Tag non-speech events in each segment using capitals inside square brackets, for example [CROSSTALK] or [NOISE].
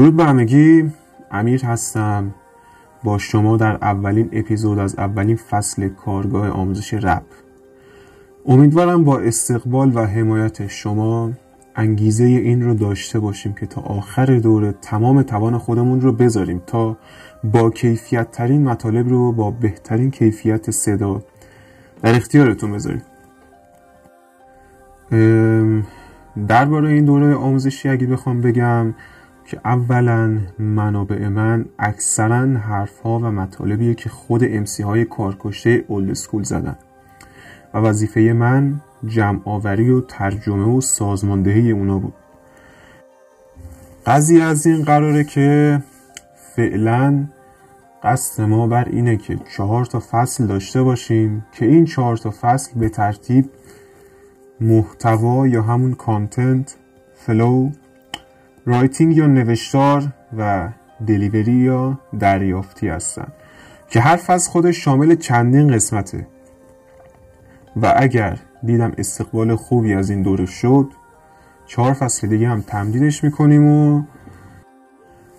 درود به همگی. امیر هستم. با شما در اولین اپیزود از اولین فصل کارگاه آموزش رپ. امیدوارم با استقبال و حمایت شما انگیزه این رو داشته باشیم که تا آخر دوره تمام توان خودمون رو بذاریم تا با کیفیت ترین مطالب رو با بهترین کیفیت صدا در اختیارتون بذاریم. درباره این دوره آموزشی اگه بخوام بگم که اولا منابع من اکثرا حرف ها و مطالبیه که خود امسی های کارکشته اولد سکول زدن. و وظیفه من جمع آوری و ترجمه و سازماندهی اونا بود. قضیه از این قراره که فعلا قصد ما بر اینه که چهار تا فصل داشته باشیم که این چهار تا فصل به ترتیب محتوا یا همون content، flow، writing یا نوشتار و delivery یا دریافتی هستن که هر فصل خودش شامل چندین قسمته. و اگر دیدم استقبال خوبی از این دوره شد چهار فصل دیگه هم تمدیدش می‌کنیم و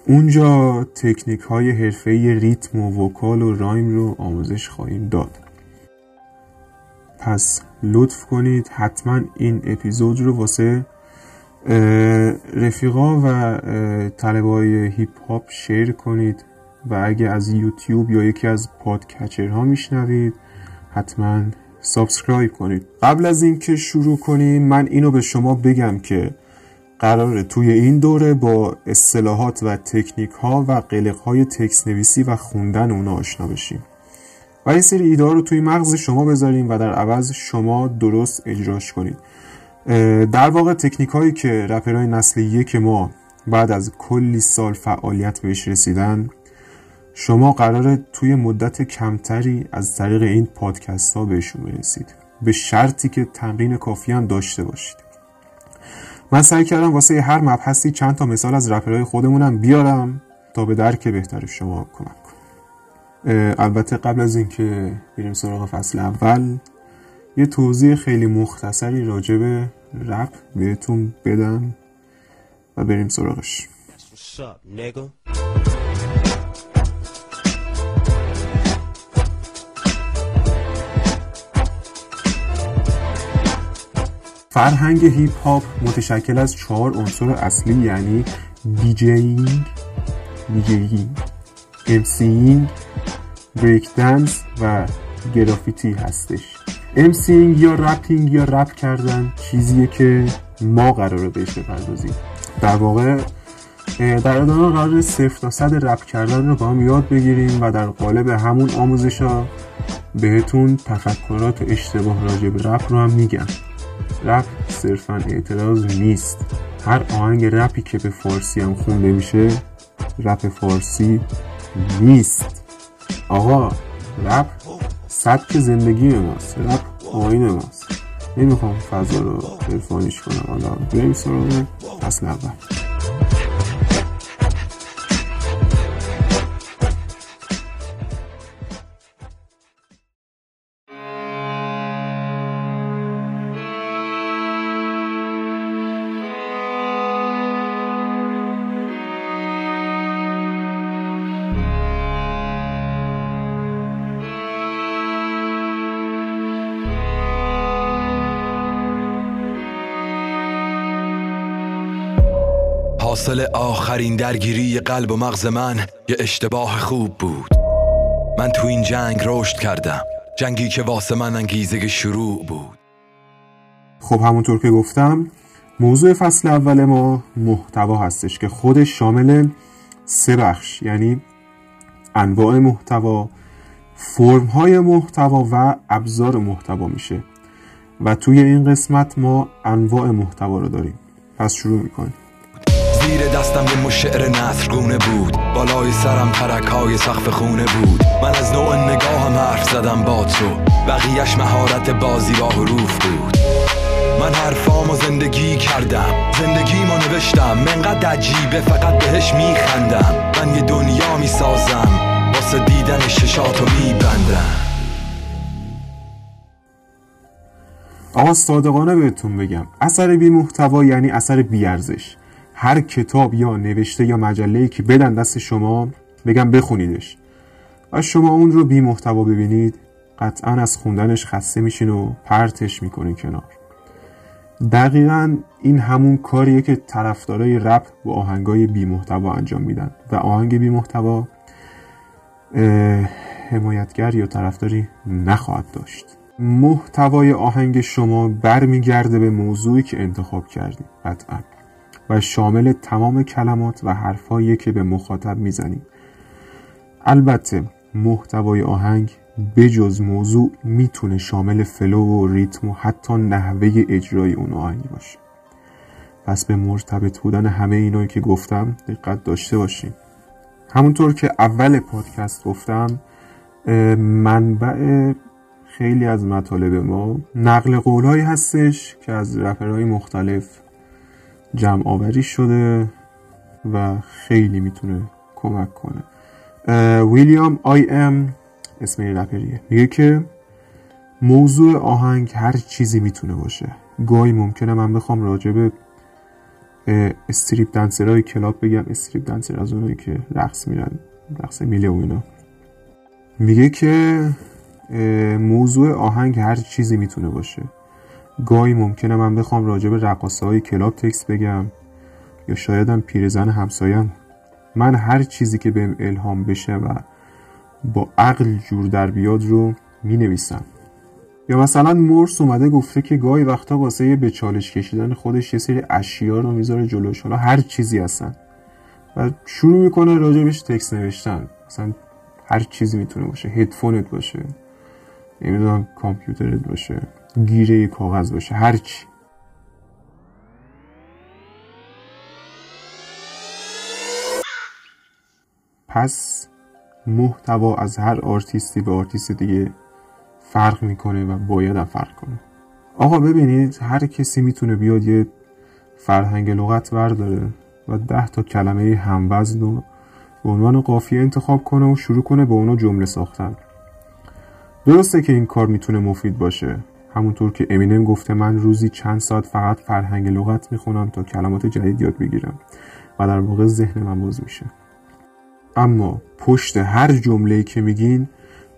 اونجا تکنیک های حرفه ریتم و vocal و rhyme رو آموزش خواهیم داد. پس لطف کنید حتما این اپیزود رو واسه رفیقا و طلبه هیپ هاپ share کنید و اگه از یوتیوب یا یکی از podcatcher ها میشنوید حتما subscribe کنید. قبل از اینکه شروع کنیم من اینو به شما بگم که قراره توی این دوره با اصطلاحات و تکنیک ها و قلق های تکس نویسی و خوندن اونا آشنا بشیم. و یه سری ایده رو توی مغز شما بذاریم و در عوض شما درست اجراش کنید. در واقع تکنیک هایی که رپرهای نسل یک ما بعد از کلی سال فعالیت بهش رسیدن شما قراره توی مدت کمتری از طریق این پادکست ها بهشون برسید. به شرطی که تمرین کافی هم داشته باشید. من سعی کردم واسه هر مبحثی چند تا مثال از رپرهای خودمونم بیارم تا به درک بهتر شما کمک کنم. البته قبل از اینکه بریم سراغ فصل اول یه توضیح خیلی مختصری راجع به رپ بهتون بدم و بریم سراغش. فرهنگ هیپ هاپ متشکل از چهار عنصر اصلی یعنی DJing DJing MCing breakdance و گرافیتی هستش. MCing یا rapping یا رپ کردن چیزیه که ما قراره بهش بپردازیم. در واقع در ادامه قرار صفر تا صد رپ کردن رو با هم یاد بگیریم و در قالب همون آموزش ها بهتون تفکرات اشتباه راجع به رپ رو هم میگم. رپ صرفا اعتراض نیست. هر آهنگ رپی که به فارسی هم خونده میشه رپ فارسی نیست. آقا رپ سبک زندگی ماست رپ آین ماست. نمی‌خوام فضا رو تلفانیش کنم حالا بریم سراغ فصل اول آخرین درگیری قلب و مغز من یه اشتباه خوب بود. من تو این جنگ رشد کردم. جنگی که واسه من انگیزه شروع بود. خب همونطور که گفتم موضوع فصل اول ما محتوا هستش که خودش شامل سه بخش یعنی انواع محتوا فرم های محتوا و ابزار محتوا میشه. و توی این قسمت ما انواع محتوا رو داریم. پس شروع می‌کنیم. زیر دستم یه مشعر نصرگونه بود. بالای سرم ترک های سقف خونه بود. من از نوع نگاهم حرف زدم با تو. بقیهش مهارت بازی با حروف بود. من حرفامو زندگی کردم. زندگی ما نوشتم. منقدر عجیبه فقط بهش میخندم. من یه دنیا می‌سازم. واسه دیدن ششاتو میبندم. آقا صادقانه بهتون بگم. اثر بی محتوا یعنی اثر بی ارزش هر کتاب یا نوشته یا مجله که بدن دست شما بگم بخونیدش. و شما اون رو بی محتوا ببینید قطعا از خوندنش خسته میشین و پرتش می‌کنین کنار. دقیقا این همون کاریه که طرفدارای رپ با آهنگای بی محتوا انجام میدن. و آهنگ بی محتوا حمایتگر یا طرفداری نخواهد داشت. محتوای آهنگ شما برمیگرده به موضوعی که انتخاب کردید قطعا. و شامل تمام کلمات و حرفهایی که به مخاطب می‌زنید البته محتوای آهنگ بجز موضوع می‌تونه شامل فلو و ریتم و حتی نحوه اجرای اون آهنگ باشه. پس به مرتبط بودن همه اینایی که گفتم دقت داشته باشیم همونطور که اول پادکست گفتم منبع خیلی از مطالب ما نقل قولهایی هستش که از رپرهای مختلف جمع آوری شده و خیلی می‌تونه کمک کنه. ویلیام آی ام اسم این رپریه. میگه که موضوع آهنگ هر چیزی می‌تونه باشه. گاهی ممکنه من بخوام راجع به stripper های club بگم. strip dancer از اونایی که رقص میرن رقص میله و اینا. میگه که موضوع آهنگ هر چیزی می‌تونه باشه. گاهی ممکنه من بخوام راجع به رقاصه های club text بگم یا شایدم پیرزن همسایم من هر چیزی که بهم الهام بشه و با عقل جور در بیاد رو می نویسم یا مثلا Murs اومده گفته که گاهی وقتا واسه به چالش کشیدن خودش یه سری اشیا رو می‌ذاره جلوش. حالا هر چیزی هستن. و شروع می‌کنه راجبش تکس نوشتن. مثلا هر چیزی می‌تونه باشه. هدفونت باشه. نمی‌دونم کامپیوترت باشه. گیره کاغذ باشه هر چی. پس محتوا از هر آرتیستی به آرتیست دیگه فرق می‌کنه و باید هم فرق کنه. آقا ببینید هر کسی می‌تونه بیاد یه فرهنگ لغت برداره و ده تا کلمه هموزن رو به عنوان قافیه انتخاب کنه و شروع کنه به اونا جمله ساختن. درسته که این کار می‌تونه مفید باشه. همونطور که امینم گفته من روزی چند ساعت فقط فرهنگ لغت می‌خونم تا کلمات جدید یاد بگیرم و در واقع ذهن من باز میشه. اما پشت هر جمله که میگین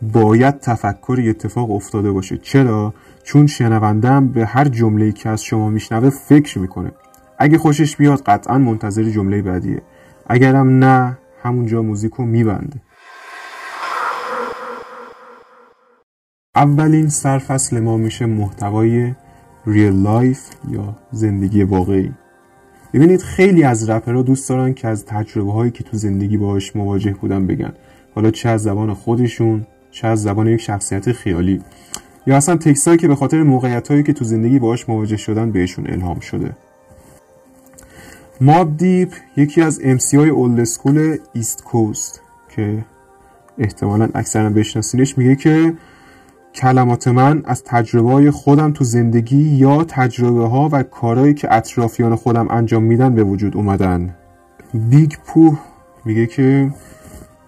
باید تفکری اتفاق افتاده باشه. چرا؟ چون شنوندم به هر جمله که از شما میشنوه فکر می‌کنه. اگه خوشش بیاد قطعا منتظر جمله بعدیه. اگرم نه همونجا موزیکو میبنده. اولین سرفصل ما میشه محتوای real life یا زندگی واقعی. ببینید خیلی از رپرها دوست دارن که از تجربه هایی که تو زندگی باهاش مواجه بودن بگن. حالا چه از زبان خودشون چه از زبان یک شخصیت خیالی. یا اصلا تکسایی که به خاطر موقعیت هایی که تو زندگی باهاش مواجه شدن بهشون الهام شده. Mobb Deep یکی از MC های old school East Coast که احتمالا اکثرا بشناسینش میگه که کلمات من از تجربه خودم تو زندگی یا تجربه ها و کارهایی که اطرافیان خودم انجام میدن به وجود اومدن. Big Pooh میگه که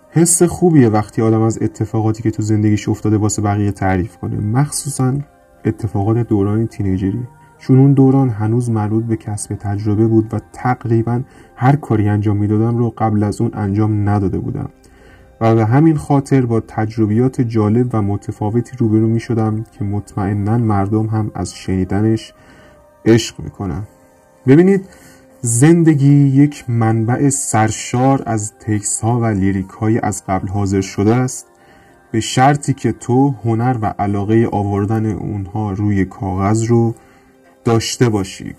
حس خوبیه وقتی آدم از اتفاقاتی که تو زندگیش افتاده واسه بقیه تعریف کنه. مخصوصا اتفاقات دوران تینیجری. چون اون دوران هنوز مربوط به کسب تجربه بود و تقریبا هر کاری انجام می‌دادم رو قبل از اون انجام نداده بودم. و به همین خاطر با تجربیات جالب و متفاوتی روبرو می شدم که مطمئنا مردم هم از شنیدنش عشق می‌کنن ببینید زندگی یک منبع سرشار از تکس ها و لیریک های از قبل حاضر شده است. به شرطی که تو هنر و علاقه آوردن اونها روی کاغذ رو داشته باشی.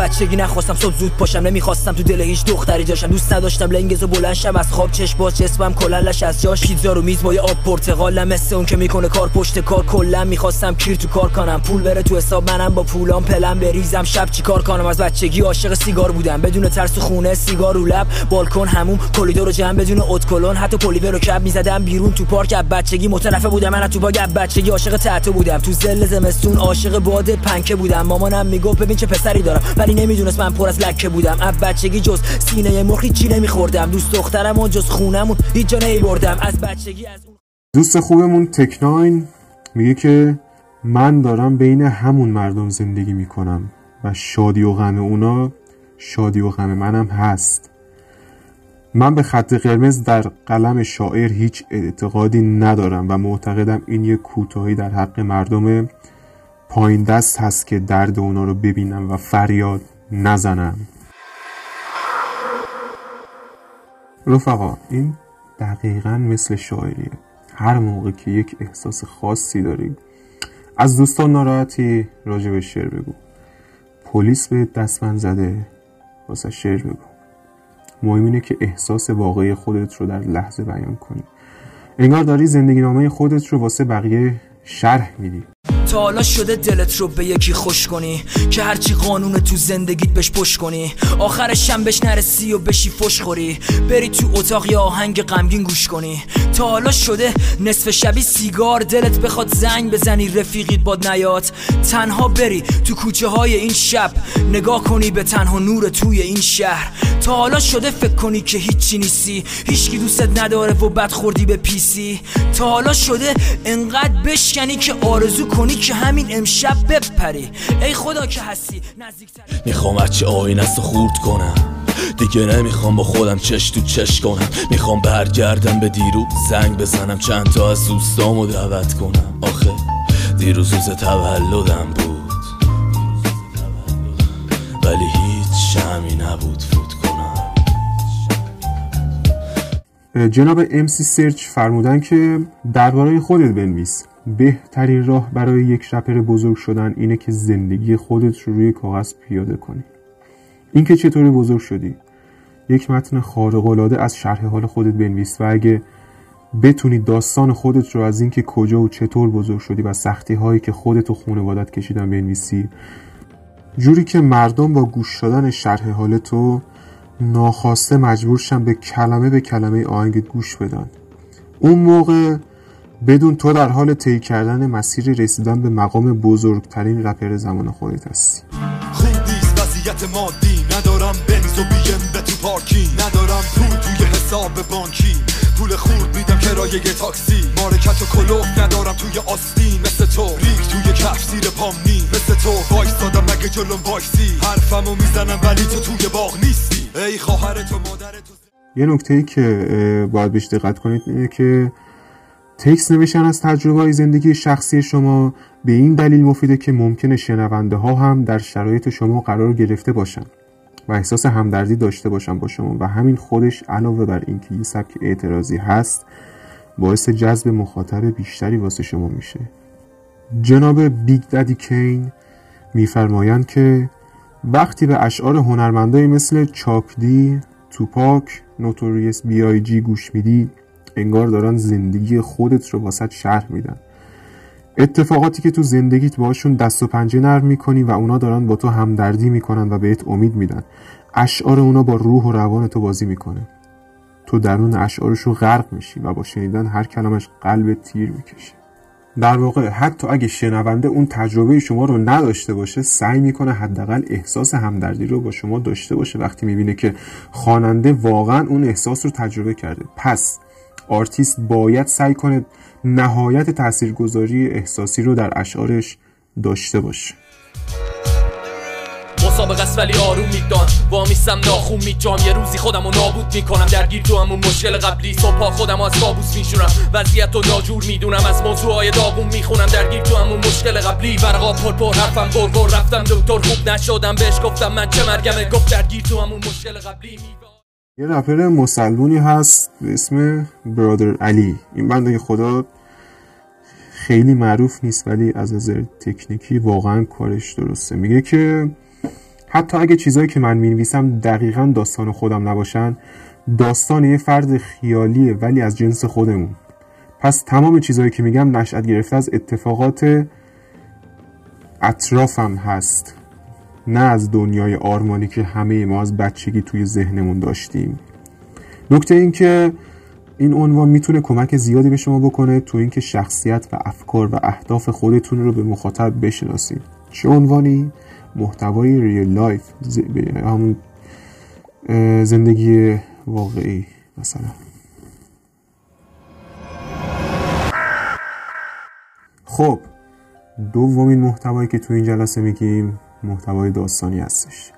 بچگی نخواستم صبح زود پاشم نمی‌خواستم تو دل هیچ دختری جاشم. دوست نداشتم لنگز و بلند شم از خواب. چش باز جسمم کللش از جاش. پیتزا رو میز با یه آب پرتقالم مثل اون که می‌کنه کار پشت کار کلا می‌خواستم کیر تو کار کنم. پول بره تو حساب. منم با پولام پلم بریزم. شب چی کار کنم؟ از بچگی عاشق سیگار بودم. بدون ترس و خونه سیگار رو لب. بالکن هموم. کلیدو رو جمع بدون اتکلون حتی پلیور رو کب می‌زدم بیرون تو پارک. بچگی متنفه بودم. من تو باگ. بچگی عاشق تاتو بودم. تو زل زمستون عاشق باد پنکه بودم. مامانم می‌گفت ببین چه پسری دارم. نمی‌دونست من پر از لکه بودم. از بچگی جز سینه مرخی چی نمیخوردم. دوست دخترم و جز خونمون هیچ جا بردم از بچگی از دوست خوبمون تکناین میگه که من دارم بین همون مردم زندگی می‌کنم و شادی و غم اونا شادی و غم منم هست. من به خط قرمز در قلم شاعر هیچ اعتقادی ندارم و معتقدم این یک کوتاهی در حق مردم پایین دست هست که درد اونا رو ببینم و فریاد نزنم. رفقا این دقیقا مثل شاعریه. هر موقع که یک احساس خاصی داری از دوستان ناراحتی راجع به شعر بگو. پلیس به دستمند زده واسه شعر بگو. مهم اینه که احساس واقعی خودت رو در لحظه بیان کنی. انگار داری زندگی نامه خودت رو واسه بقیه شرح میدی. تا حالا شده دلت رو به یکی خوش کنی که هرچی قانون تو زندگیت بهش پش کنی. آخرش هم بهش نرسی و بشی فش خوری. بری تو اتاق یا آهنگ غمگین گوش کنی. تا حالا شده نصف شبی سیگار دلت بخواد زنگ بزنی رفیقیت باد نیاد. تنها بری تو کوچه های این شب. نگاه کنی به تنها نور توی این شهر. تا حالا شده فکر کنی که هیچی نیستی. هیچکی دوستت نداره و بد خوردی به پیسی. تا حالا شده انقدر بشکنی که آرزو کنی که همین امشب بپری. ای خدا که هستی نزدیکتر. می‌خوام هرچی آین است و خورد کنم. دیگه نمی‌خوام با خودم چش تو چش کنم. می‌خوام برگردم به دیروز زنگ بزنم چند تا از دوستامو دعوت کنم. آخه دیروز روز تولدم بود. ولی هیچ شمی نبود فوت کنم. جناب امسی سرچ فرمودن که درباره خودت بنویس. بهترین راه برای یک رپر بزرگ شدن اینه که زندگی خودت رو روی کاغذ پیاده کنی. اینکه چطوری بزرگ شدی؟ یک متن خارق العاده از شرح حال خودت بنویس و اگه بتونی داستان خودت رو از اینکه کجا و چطور بزرگ شدی و سختی هایی که خودت و خانوادت کشیدن بنویسی جوری که مردم با گوش دادن شرح حال تو ناخواسته مجبورشن به کلمه به کلمه آهنگت گوش بدن. اون موقع بدون تو در حال طی کردن مسیر رسیدن به مقام بزرگترین رپر زمان خودت هستی. وضعیت مادی. ندارم بنز و بیم به تو پارکی ندارم پول توی حساب بانکی. پول خورد میدم کرایه تاکسی. مارکت و کلوف ندارم توی آستین مثل تو. ریک توی کف زیر پام نی. مثل تو. وایس دادم مگه جلوم وایسی. حرفمو می‌زنم ولی تو توی باغ نیستی. ای خواهر تو مادر تو. یه نکته ای که باید بهش دقت کنید اینه که تکس نوشتن از تجربه زندگی شخصی شما به این دلیل مفیده که ممکنه شنونده ها هم در شرایط شما قرار گرفته باشن و احساس همدردی داشته باشن با شما و همین خودش علاوه بر اینکه یه سبک اعتراضی هست باعث جذب مخاطب بیشتری واسه شما میشه. جناب Big Daddy Kane میفرمایند که وقتی به اشعار هنرمندایی مثل Chuck D، Tupac، Notorious B.I.G. گوش میدی انگار دارن زندگی خودت رو واست شرح میدن. اتفاقاتی که تو زندگیت باشون دست و پنجه نرم می‌کنی و اونا دارن با تو همدردی می‌کنن و بهت امید میدن. اشعار اونا با روح و روان تو بازی می‌کنه. تو درون اشعارشون غرق میشی و با شنیدن هر کلمش قلب تیر می‌کشه در واقع حتی اگه شنونده اون تجربه شما رو نداشته باشه سعی می‌کنه حداقل احساس همدردی رو با شما داشته باشه وقتی می‌بینه که خواننده واقعا اون احساس رو تجربه کرده. پس آرتیست باید سعی کنه نهایت تاثیرگذاری احساسی رو در اشعارش داشته باشه. مسابقه است ولی آروم میدان. وامیستم ناخون میجام. یه روزی خودم رو نابود می‌کنم. درگیر تو همون مشکل قبلی. صبح خودم از کابوس میشونم وضعیت رو ناجور می‌دونم. از موضوعهای داغون می‌خونم. درگیر تو همون مشکل قبلی. برقا پر پر حرفم پر رفتم دکتر. خوب نشدم. بهش گفتم من چه مرگمه. گفت درگیر تو همون مشکل قبلی. میوه یه رپر مسلمونی هست به اسم برادر علی. این بنده خدا خیلی معروف نیست ولی از نظر تکنیکی واقعا کارش درسته. میگه که حتی اگه چیزایی که من می‌نویسم دقیقا داستان خودم نباشن داستان یه فرد خیالیه ولی از جنس خودمون. پس تمام چیزایی که میگم نشأت گرفته از اتفاقات اطرافم هست. نه از دنیای آرمانی که همه ما از بچگی توی ذهنمون داشتیم. نکته این که این عنوان می‌تونه کمک زیادی به شما بکنه تو اینکه شخصیت و افکار و اهداف خودتون رو به مخاطب بشناسونید. چه عنوانی؟ محتوای real life همون زندگی واقعی مثلا. خب دومین محتوایی که تو این جلسه میگیم محتوای داستانی هستش.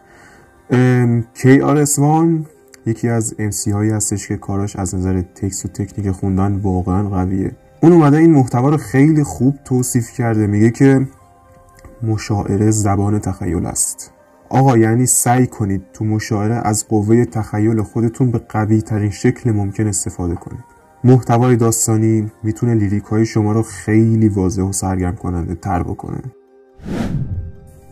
KRS-One یکی از MC هایی هستش که کاراش از نظر تکس و تکنیک خوندن واقعا قویه. اون اومده این محتوا رو خیلی خوب توصیف کرده. میگه که مشاعره زبان تخیل است. آقا یعنی سعی کنید تو مشاعره از قوه تخیل خودتون به قوی ترین شکل ممکن استفاده کنید. محتوای داستانی می‌تونه لیریک های شما رو خیلی واضح و سرگرم کننده تر بکنه.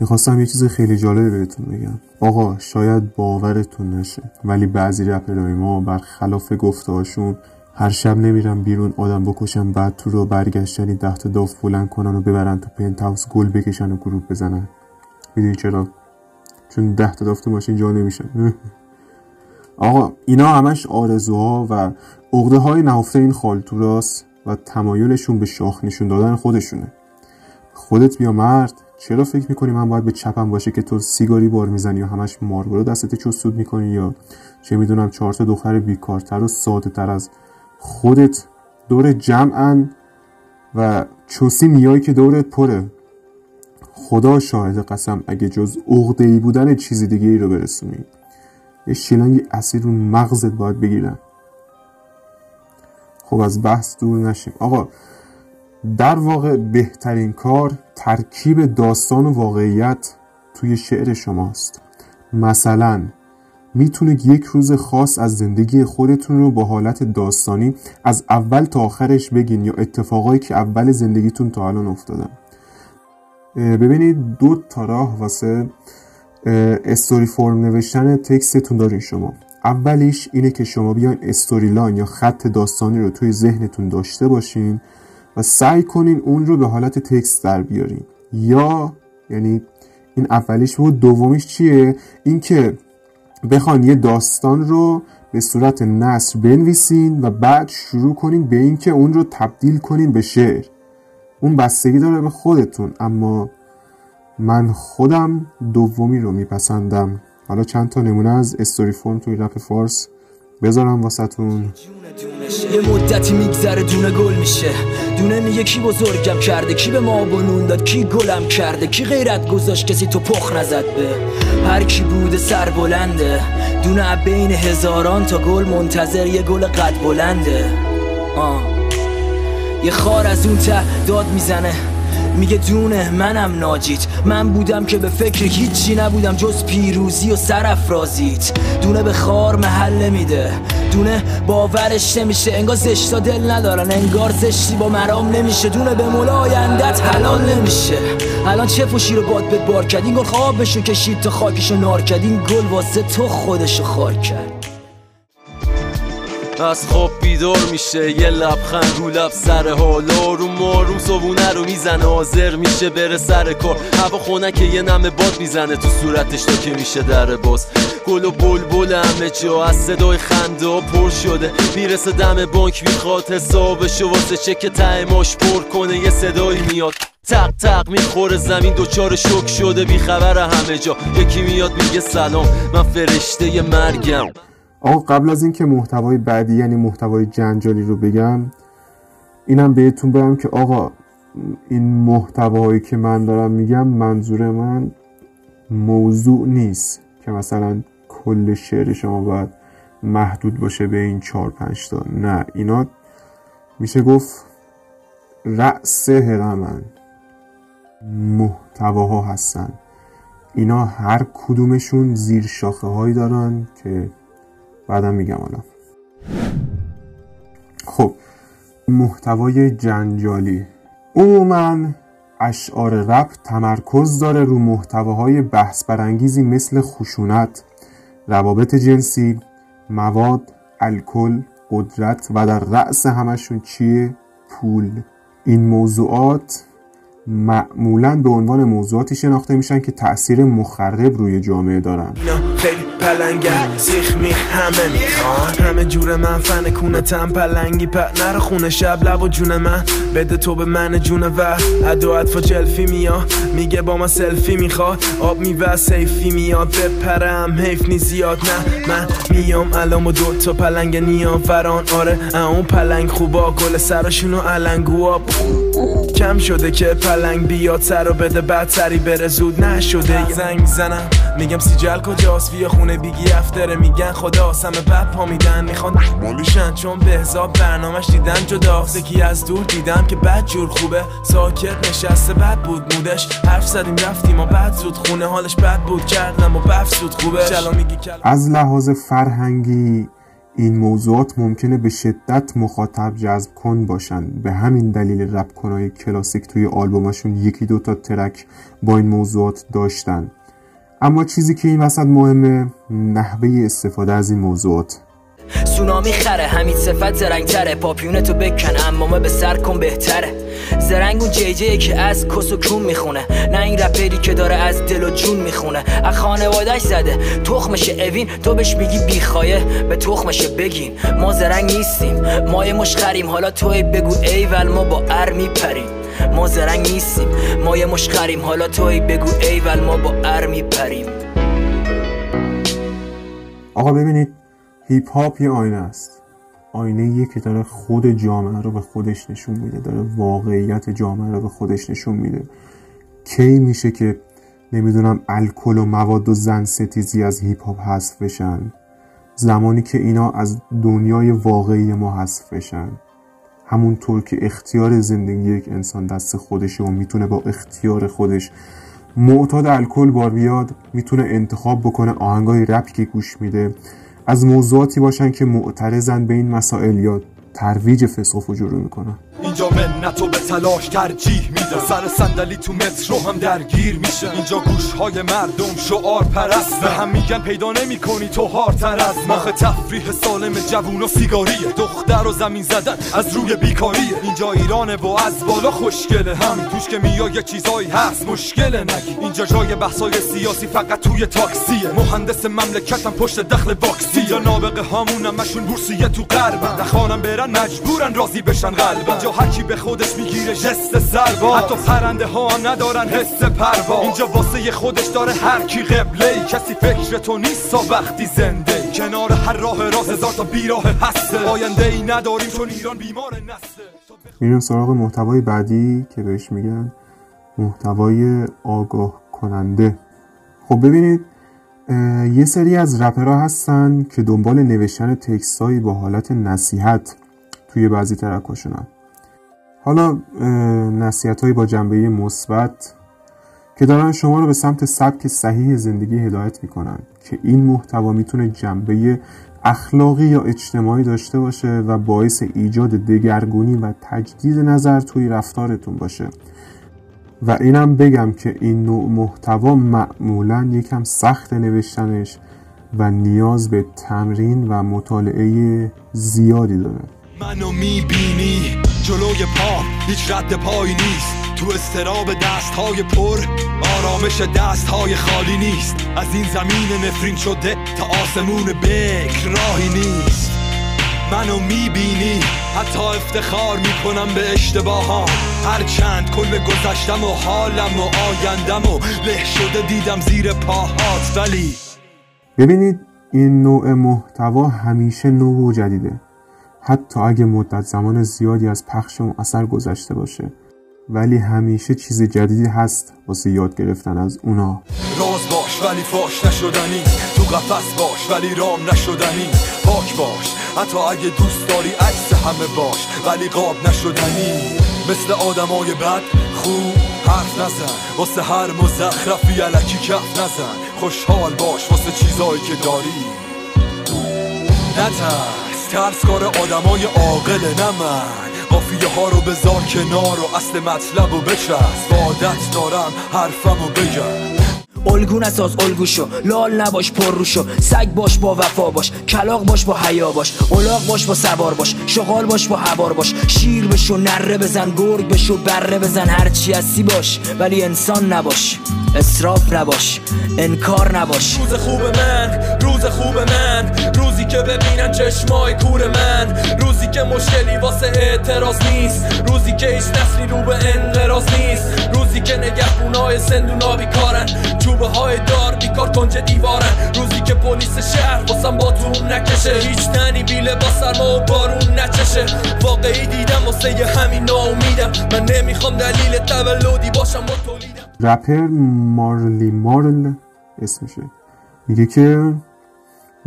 می‌خواستم یه چیز خیلی جالبی بهتون بگم. آقا شاید باورتون نشه ولی بعضی رپرهای ما برخلاف گفتهاشون هر شب نمیرن بیرون آدم بکشن بعد تو رو برگشتنی ده تا داف بلند کنن و ببرن تو پنت هاوس گل بکشن و group بزنن. می‌دونی چرا؟ چون ده تا داف ماشین جا نمیشن. [LAUGHS] آقا اینا همش آرزوها و عقده های نهفته این خالتوراست و تمایلشون به شاخ نشون دادن خودشونه. خودت بیا مرد. چرا فکر می‌کنی من باید به چپم باشه که تو سیگاری بار می‌زنی و همش ماربرو دستت چستود می‌کنی یا چه می‌دونم چهار تا دختر بیکارتر و ساده تر از خودت دور جمعن و چوسی میایی که دورت پره. خدا شاهد قسم اگه جز عقده ای بودن چیزی دیگه ای رو برسونی. یه شیلنگی اسیر رو مغزت باید بگیرن. خب از بحث دور نشیم. آقا در واقع بهترین کار ترکیب داستان و واقعیت توی شعر شماست. مثلا می‌تونه یک روز خاص از زندگی خودتون رو با حالت داستانی از اول تا آخرش بگین یا اتفاقایی که اول زندگیتون تا الان افتادن ببینید دو تا راه واسه استوری فرم نوشتن تکستتون دارین شما. اولیش اینه که شما بیاین استوری لاین یا خط داستانی رو توی ذهنتون داشته باشین و سعی کنین اون رو به حالت تکست در بیارین. یا یعنی این اولیش بود دومیش چیه؟ اینکه بخوان یه داستان رو به صورت نصر بنویسین و بعد شروع کنین به اینکه اون رو تبدیل کنین به شعر. اون بستگی داره به خودتون اما من خودم دومی رو میپسندم. حالا چند تا نمونه از استوری فرم توی رپ فارس. بذارم واسهتون. یه مدتی میگذره دونه گل میشه. دونه میگه کی بزرگم کرده؟ کی به ما بنون داد؟ کی گلم کرده؟ کی غیرت گذاشت کسی تو پخ نزد به؟ هر کی بوده سر بلنده. دونه بین هزاران تا گل منتظر یه گل قد بلنده. آه. یه خار از اون ته داد می‌زنه. میگه دونه منم ناجیت. من بودم که به فکر هیچی نبودم جز پیروزی و سرافرازیت. دونه به خار محل نمیده. دونه باورش نمیشه انگار زشتا دل ندارن. انگار زشتی با مرام نمیشه. دونه به مولا آیندت حلال نمیشه. الان چه فوشی رو باد بد بار کرد؟ این گل خوابشو کشید تا خاکشو نار کرد. این گل واسه تو خودشو خاک کرد. از خواب بیدار میشه یه لبخند رو لب سر حالا رو مارو صبونه رو می‌زنه حاضر میشه بره سر کار. هوا خونه که یه نمه باد می‌زنه تو صورتش تا که میشه در باز. گل و بلبل همه جا از صدای خنده ها پر شده. می‌رسه دم بانک می‌خواد حسابشو واسه چک تایماش پر کنه یه صدایی میاد. تق تق می‌خوره زمین دوچار شک شده بیخبر همه جا. یکی میاد میگه سلام من فرشته مرگم. آقا قبل از اینکه محتوای بعدی یعنی محتوای جنجالی رو بگم اینم بهتون بگم که آقا این محتوایی که من دارم میگم منظور من موضوع نیست که مثلا کل شعر شما باید محدود باشه به این چهار پنج تا. نه اینا میشه گفت رأس هرمن محتواها هستن. اینا هر کدومشون زیر شاخه هایی دارن که بعدم میگم حالا. خب محتوای جنجالی. عموما اشعار رپ تمرکز داره رو محتواهای بحث برانگیزی مثل خشونت روابط جنسی مواد الکل قدرت و در رأس همشون چیه؟ پول. این موضوعات معمولا به عنوان موضوعاتی شناخته میشن که تاثیر مخرب روی جامعه دارن. پلنگم سیخ میخ همه می‌خوان. همه جور من فن کونه تم پلنگی. پت نر خونه شب لب و جون من. بده تو به من جون و. ادو و جلفی میاد. میگه با ما سلفی می‌خواد. آب میوه سیفی میاد. بپرم حیف نی زیاد. نه من میام الان و دو تا پلنگ نیام. فران آره اون پلنگ خوبا. گل سراشونو علنگو کم شده که پلنگ بیاد. سر و بده بعد سری بره. زود نشده. زنگ زنم. میگم سیجل کجاست؟ بیا خونه بیگی افتره میگن خدا سمه بعد پا میدن می‌خوان مالوشن چون به حساب برنامهش دیدن جدا. سکی از دور دیدم که بد جور خوبه. ساکت نشسته بد بود مودش. حرف زدیم رفتیم و بعد زود خونه. حالش بد بود کردم و بف زود خوبه از لحاظ فرهنگی این موضوعات ممکنه به شدت مخاطب جذب کن باشن. به همین دلیل رپ کنای کلاسیک توی آلبومشون یکی دو تا ترک با این موضوعات داشتن. اما چیزی که این وسط مهمه نحوه استفاده از این موضوعات. سونامی خره همین صفت زرنگتره. پاپیونتو بکن اما به سر کن بهتره. زرنگ اون جی که از کس و کون می‌خونه. نه این رپری که داره از دل و جون می‌خونه. از خانوادش زده. تخمش اوین تو بهش میگی بیخایه. به تخمش بگین. ما زرنگ نیستیم. ما یه مشخریم حالا توی بگو ایول ما با ار میپریم. ما زرنگ نیستیم. ما یه مشخریم. حالا توی بگو ایول ما با ار میپریم. آقا ببینید هیپ هاپ یه آینه است. آینه یه که داره خود جامعه رو به خودش نشون میده. داره واقعیت جامعه رو به خودش نشون میده. کی میشه که نمی‌دونم الکل و مواد و زن ستیزی از هیپ هاپ حذف بشن؟ زمانی که اینا از دنیای واقعی ما حذف بشن. همونطور که اختیار زندگی یک انسان دست خودشه و می‌تونه با اختیار خودش معتاد الکل بار بیاد می‌تونه انتخاب بکنه آهنگای رپی که گوش میده. از موضوعاتی باشن که معترضن به این مسائل یا ترویج فسق و فجور می‌کنن. اینجا منتو به تلاش ترجیح میده سر صندلی تو مترو هم درگیر میشه. اینجا گوش های مردم شعار پرست. به هم میگن پیدا نمی کنی تو هارتر از مخ تفریح سالم جوون و سیگاریه. دختر و زمین زدن از روی بیکاریه. اینجا ایرانه و از بالا خوشگله. هم توش که میای یه چیزایی هست مشکل نگی اینجا جای بحثای سیاسی فقط توی تاکسیه. مهندس مملکتم پشت دخل باکسی یا نابغه هامونم مشون بورسیه تو غربن. نخوانم برن مجبورن راضی بشن قلبن هرکی به خودش می‌گیره جست سربا حتی پرنده ها ندارن حس پروا. اینجا واسه خودش داره هر کی قبله ای کسی فکر تو نیست تا وقتی زنده کنار هر راه راز هزار تا بیراه هسته آینده ای نداریم چون ایران بیمار نسته. میریم سراغ محتوای بعدی که بهش میگن محتوای آگاه کننده. خب ببینید یه سری از رپرها هستن که دنبال نوشتن تکستایی با حالت نصیحت توی بعضی ترکاشونن. حالا نصیحت با جنبه مثبت که دارن شما رو به سمت سبک صحیح زندگی هدایت می‌کنن که این محتوا می‌تونه جنبه اخلاقی یا اجتماعی داشته باشه و باعث ایجاد دگرگونی و تجدید نظر توی رفتارتون باشه. و اینم بگم که این نوع محتوا معمولا یکم سخت نوشتنش و نیاز به تمرین و مطالعه زیادی داره. منو می‌بینی؟ جلوی پا هیچ رد پایی نیست. تو استراب دست های پر آرامش دست های خالی نیست. از این زمین نفرین شده تا آسمون بکر راهی نیست. منو می‌بینی حتی افتخار می‌کنم به اشتباهام. هر چند کل گذشتم و حالم و آیندم و له شده دیدم زیر پاهات. ولی ببینید این نوع محتوا همیشه نو و جدیده. حتی اگه مدت زمان زیادی از پخش اون اثر گذشته باشه. ولی همیشه چیز جدیدی هست واسه یاد گرفتن از اونا. راز باش ولی فاش نشدنی. تو قفس باش ولی رام نشدنی. پاک باش. حتی اگه دوست داری عکس همه باش ولی قاب نشدنی. مثل آدمای بد خوب حرف نزن. واسه هر مزخرفی علکی کف نزن. خوشحال باش واسه چیزایی که داری. نترس ترس کار آدمای عاقل نه من. قافیه ها رو بذار کنار و اصل مطلب و بچست. عادت دارم حرفم و بگم. الگو نساز الگو شو. لال نباش پر رو شو. سگ باش با وفا باش. کلاق باش با حیا باش. الاغ باش با سوار باش. شغال باش با حوار باش. شیر بشو نره بزن. گرگ بشو بره بزن. هرچی هستی باش. ولی انسان نباش. اسراف نباش. انکار نباش. روز خوب من روز خوب من. روزی که ببینن چشمای کور من. روزی که مشکلی واسه اعتراض نیست. روزی که هیچ نسلی رو به انقراض نیست. روزی که نگهبونای زندونا بیکارن. چوبه های دار بیکار کنج دیوارن روزی که پلیس شهر واسم تو نکشه. هیچ تنی بیله با سرما و بارون نچشه. واقعی دیدم واسه همین ناامیدم. من نمی‌خوام دلیل تولدی باشم با تولیدم. رپر مارلی مارل اسمشه. میگه که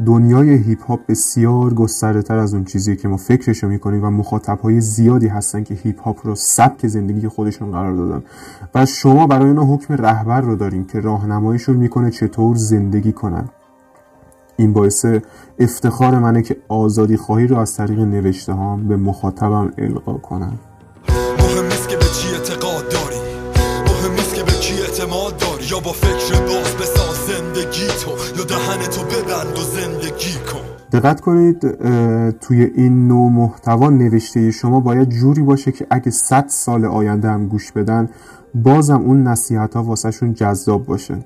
دنیای هیپ هاپ بسیار گسترده تر از اون چیزی که ما فکرشو می‌کنیم و مخاطب های زیادی هستن که هیپ هاپ رو سبک زندگی خودشون قرار دادن. و شما برای اینا حکم رهبر رو داریم که راهنماییشون می‌کنه چطور زندگی کنن. این باعث افتخار منه که آزادی خواهی رو از طریق نوشته هام به مخاطبم القا کنم. مهم نیست که به چی اعتقاد داری. مهم نیست که به کی اعتماد یا با فکر باز بساز زندگی تو یا دهن تو ببند و زندگی کن. دقت کنید توی این نوع محتوا نوشته شما باید جوری باشه که اگه 100 سال آینده هم گوش بدن بازم اون نصیحت ها واسه شون جذاب باشه.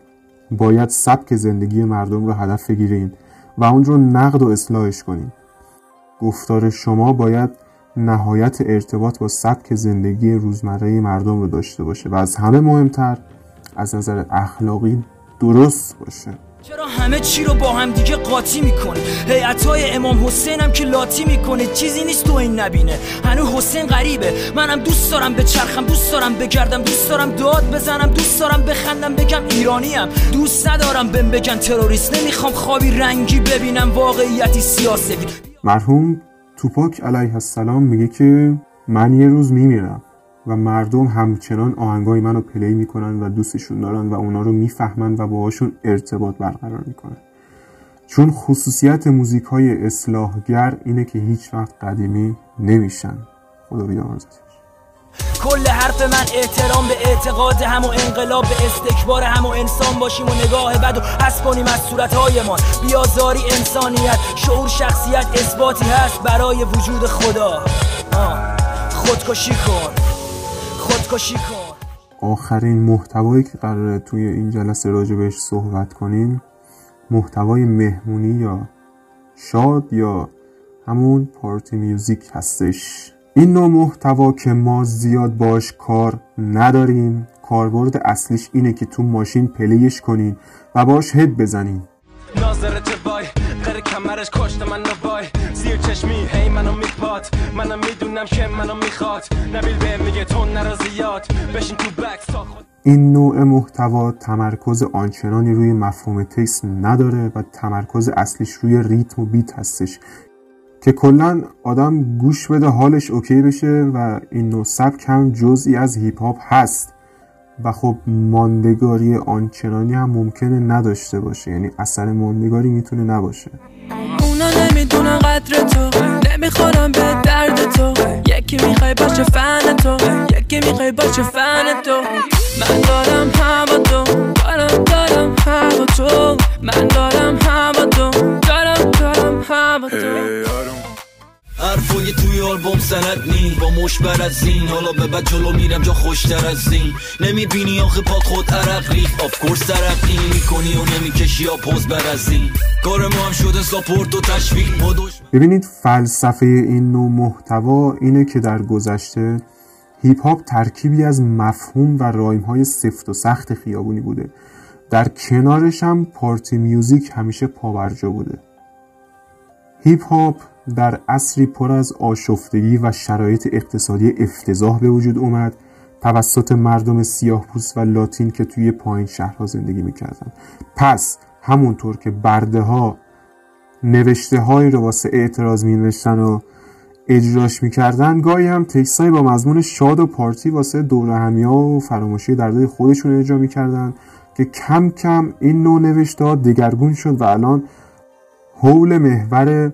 باید سبک زندگی مردم رو هدف بگیرین و اون رو نقد و اصلاحش کنین. گفتار شما باید نهایت ارتباط با سبک زندگی روزمره مردم رو داشته باشه و از همه مهمتر از نظر اخلاقی درست باشه. چرا همه چی رو با هم دیگه قاطی می‌کنی؟ های امام حسین هم که لاتی می‌کنه چیزی نیست تو این نبینه. هنو حسین غریبه. منم دوست دارم به چرخم دوست دارم بگردم دوست دارم داد بزنم دوست دارم بخندم بگم ایرانیم. دوست ندارم بهم بگن تروریست. نمی‌خوام خوابی رنگی ببینم واقعیتی سیاسی. مرحوم توپاک علیه السلام میگه که من یه روز میمیرم. و مردم همچنان آهنگای منو پلی می‌کنن و دوستشون دارن و اونا رو می‌فهمن و باهاشون ارتباط برقرار می‌کنن. چون خصوصیت موزیک های اصلاحگر اینه که هیچ وقت قدیمی نمیشن. خدا بیامرزتش کل حرف من احترام به اعتقاد هم و انقلاب به استکبار هم و انسان باشیم و نگاه بد و حس کنیم از صورتهایمان. بیازاری انسانیت شعور شخصیت اثباتی هست برای وجود خدا. خودکشی کن. خودکشی کن آخرین محتوایی که قراره توی این جلسه راجع بهش صحبت کنیم محتوای مهمونی یا شاد یا همون پارتی میوزیک هستش. این نوع محتوا که ما زیاد باش کار نداریم کاربرد اصلیش اینه که تو ماشین پلیش کنین و باش head بزنین. غیر کمرش کشت من وای. زیر چشمی هی منو میپات منم می‌دونم که منو می‌خواد. نبیل به میگه تو نرا زیاد. بشین تو بکس تا این نوع محتوا تمرکز آنچنانی روی مفهوم text نداره و تمرکز اصلیش روی ریتم و beat هستش. که کلا آدم گوش بده حالش okay بشه و این نوع سبک هم جزئی از هیپ هاپ هست. و خب ماندگاری آنچنانی هم ممکنه نداشته باشه. یعنی اثر ماندگاری می‌تونه نباشه. اونا نمی‌دونن قدر تو نمی‌خورم به درد تو. یکی می‌خوای باشه فن تو یکی می‌خوای باشه فن تو. من دارم هوا تو دارم دارم هوا تو. من دارم هوا تو دارم دارم هوا تو. حرفای توی آلبوم سند نی. با مش بر از این حالا به بعد جلو میرم جا خوشتر از این نمی‌بینی آخه پاد خود عرق ریخ آف کورس ترقی می‌کنی و نمی‌کشی یا پوز بر از این کار ما هم شده ساپورت و تشویق. ببینید فلسفه این نوع محتوا اینه که در گذشته هیپ هاپ ترکیبی از مفهوم و رایم های سفت و سخت خیابونی بوده. در کنارش هم پارتی میوزیک همیشه پاورجا بوده. هیپ هاپ در عصری پر از آشفتگی و شرایط اقتصادی افتضاح به وجود اومد. توسط مردم سیاه پوست و لاتین که توی پایین شهرها زندگی می‌کردن. پس همونطور که برده ها نوشته هایی رو واسه اعتراض می نوشتن و اجراش می‌کردن گاهی هم تکسای با مضمون شاد و پارتی واسه دور همیا و فراموشی دردای خودشون اجرا می‌کردن که کم کم این نوع نوشته ها دگرگون شد و الان حول محور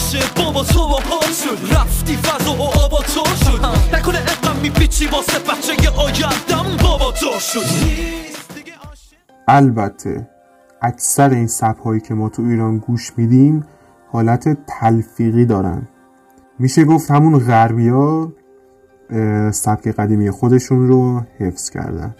باشه بابا تو با شد. رفتی فضا و آبا تو شد. نکنه اقم میپیچی واسه بچه آیندم بابا تو شد. البته اکثر این سب هایی که ما تو ایران گوش میدیم حالت تلفیقی دارن. میشه گفت همون غربی ها سبک قدیمی خودشون رو حفظ کردن.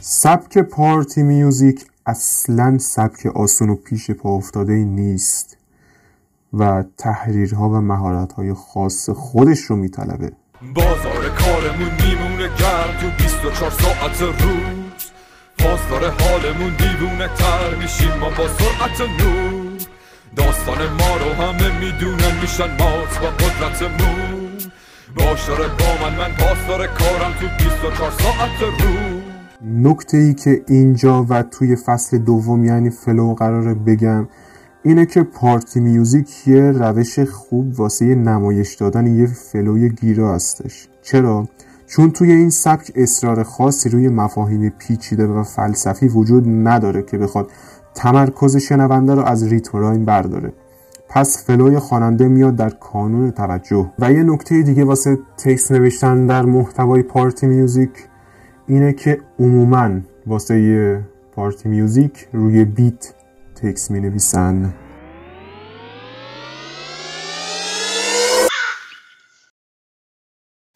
سبک پارتی میوزیک اصلا سبک آسون و پیش پا افتاده نیست و تحریرها و مهارتهای خاص خودش رو میطلبه. بازار کارمون میمونه گرم تو 24 ساعت روز. پاسدار حالمون دیوونه تر میشیم ما با سرعت نور. داستان ما رو همه می‌دونن میشن مات با قدرتمون باش داره با من من پاسدار کارم تو 24 ساعت روز. نکته ای که اینجا و توی فصل دوم یعنی flow قراره بگم اینه که party music یه روش خوب واسه نمایش دادن یه flow ی گیرا هستش. چرا؟ چون توی این سبک اصرار خاصی روی مفاهیم پیچیده و فلسفی وجود نداره که بخواد تمرکز شنونده رو از ریتم برداره. پس فلوی خواننده میاد در کانون توجه. و یه نکته دیگه واسه تکست نوشتن در محتوای پارتی میوزیک اینه که عموما واسه پارتی میوزیک روی بیت تکس می نویسن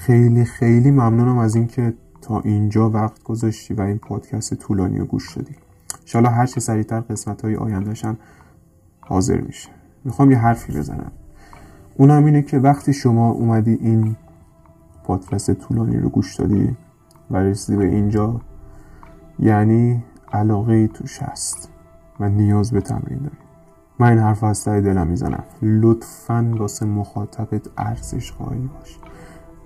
خیلی خیلی ممنونم از اینکه تا اینجا وقت گذاشتی و این پادکست طولانی رو گوش دادی. انشالله هر چه سریعتر قسمت های آیندهشم حاضر میشه. می‌خوام یه حرفی بزنم. اونم اینه که وقتی شما اومدی این پادکست طولانی رو گوش دادی و رسیدی به اینجا یعنی علاقه ای توش هست. و نیاز به تمرین داری من این حرف از دلم می‌زنم. لطفا واسه مخاطبت ارزش خواهی باش.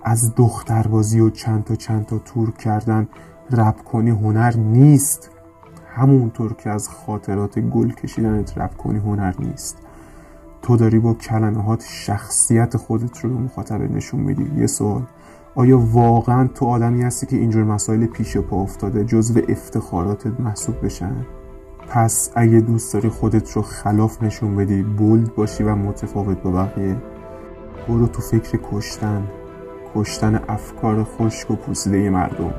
از دختربازی و چند تا چند تا تور کردن رپ کنی هنر نیست. همونطور که از خاطرات گل کشیدنت رپ کنی هنر نیست. تو داری با کلمهات شخصیت خودت رو به مخاطب نشون میدی. یه سوال. آیا واقعا تو آدمی هستی که اینجور مسائل پیش پا افتاده جزو افتخاراتت محسوب بشن؟ پس اگه دوست داری خودت رو خلاف نشون بدی بولد باشی و متفاوت با بقیه برو تو فکر کشتن. کشتن افکار خشک و پوسیده مردم.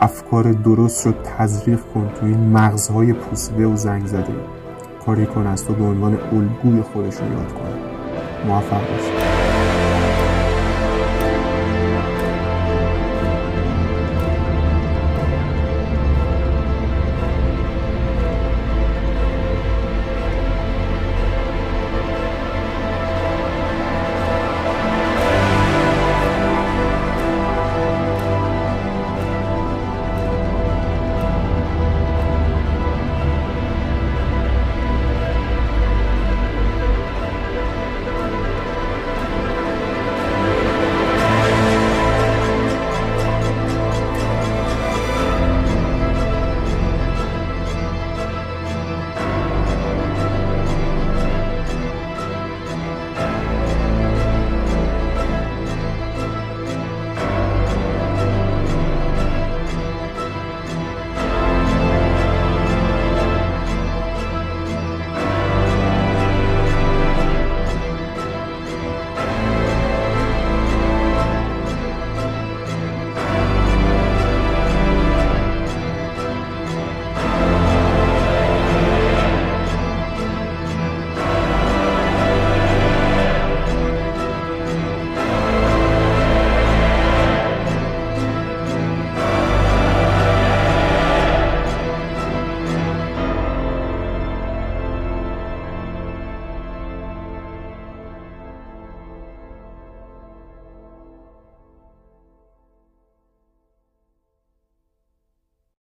افکار درست رو تزریق کن تو این مغزهای پوسیده و زنگ زده کاری کن از تو به عنوان الگوی خودشون یاد کن. موفق باشی.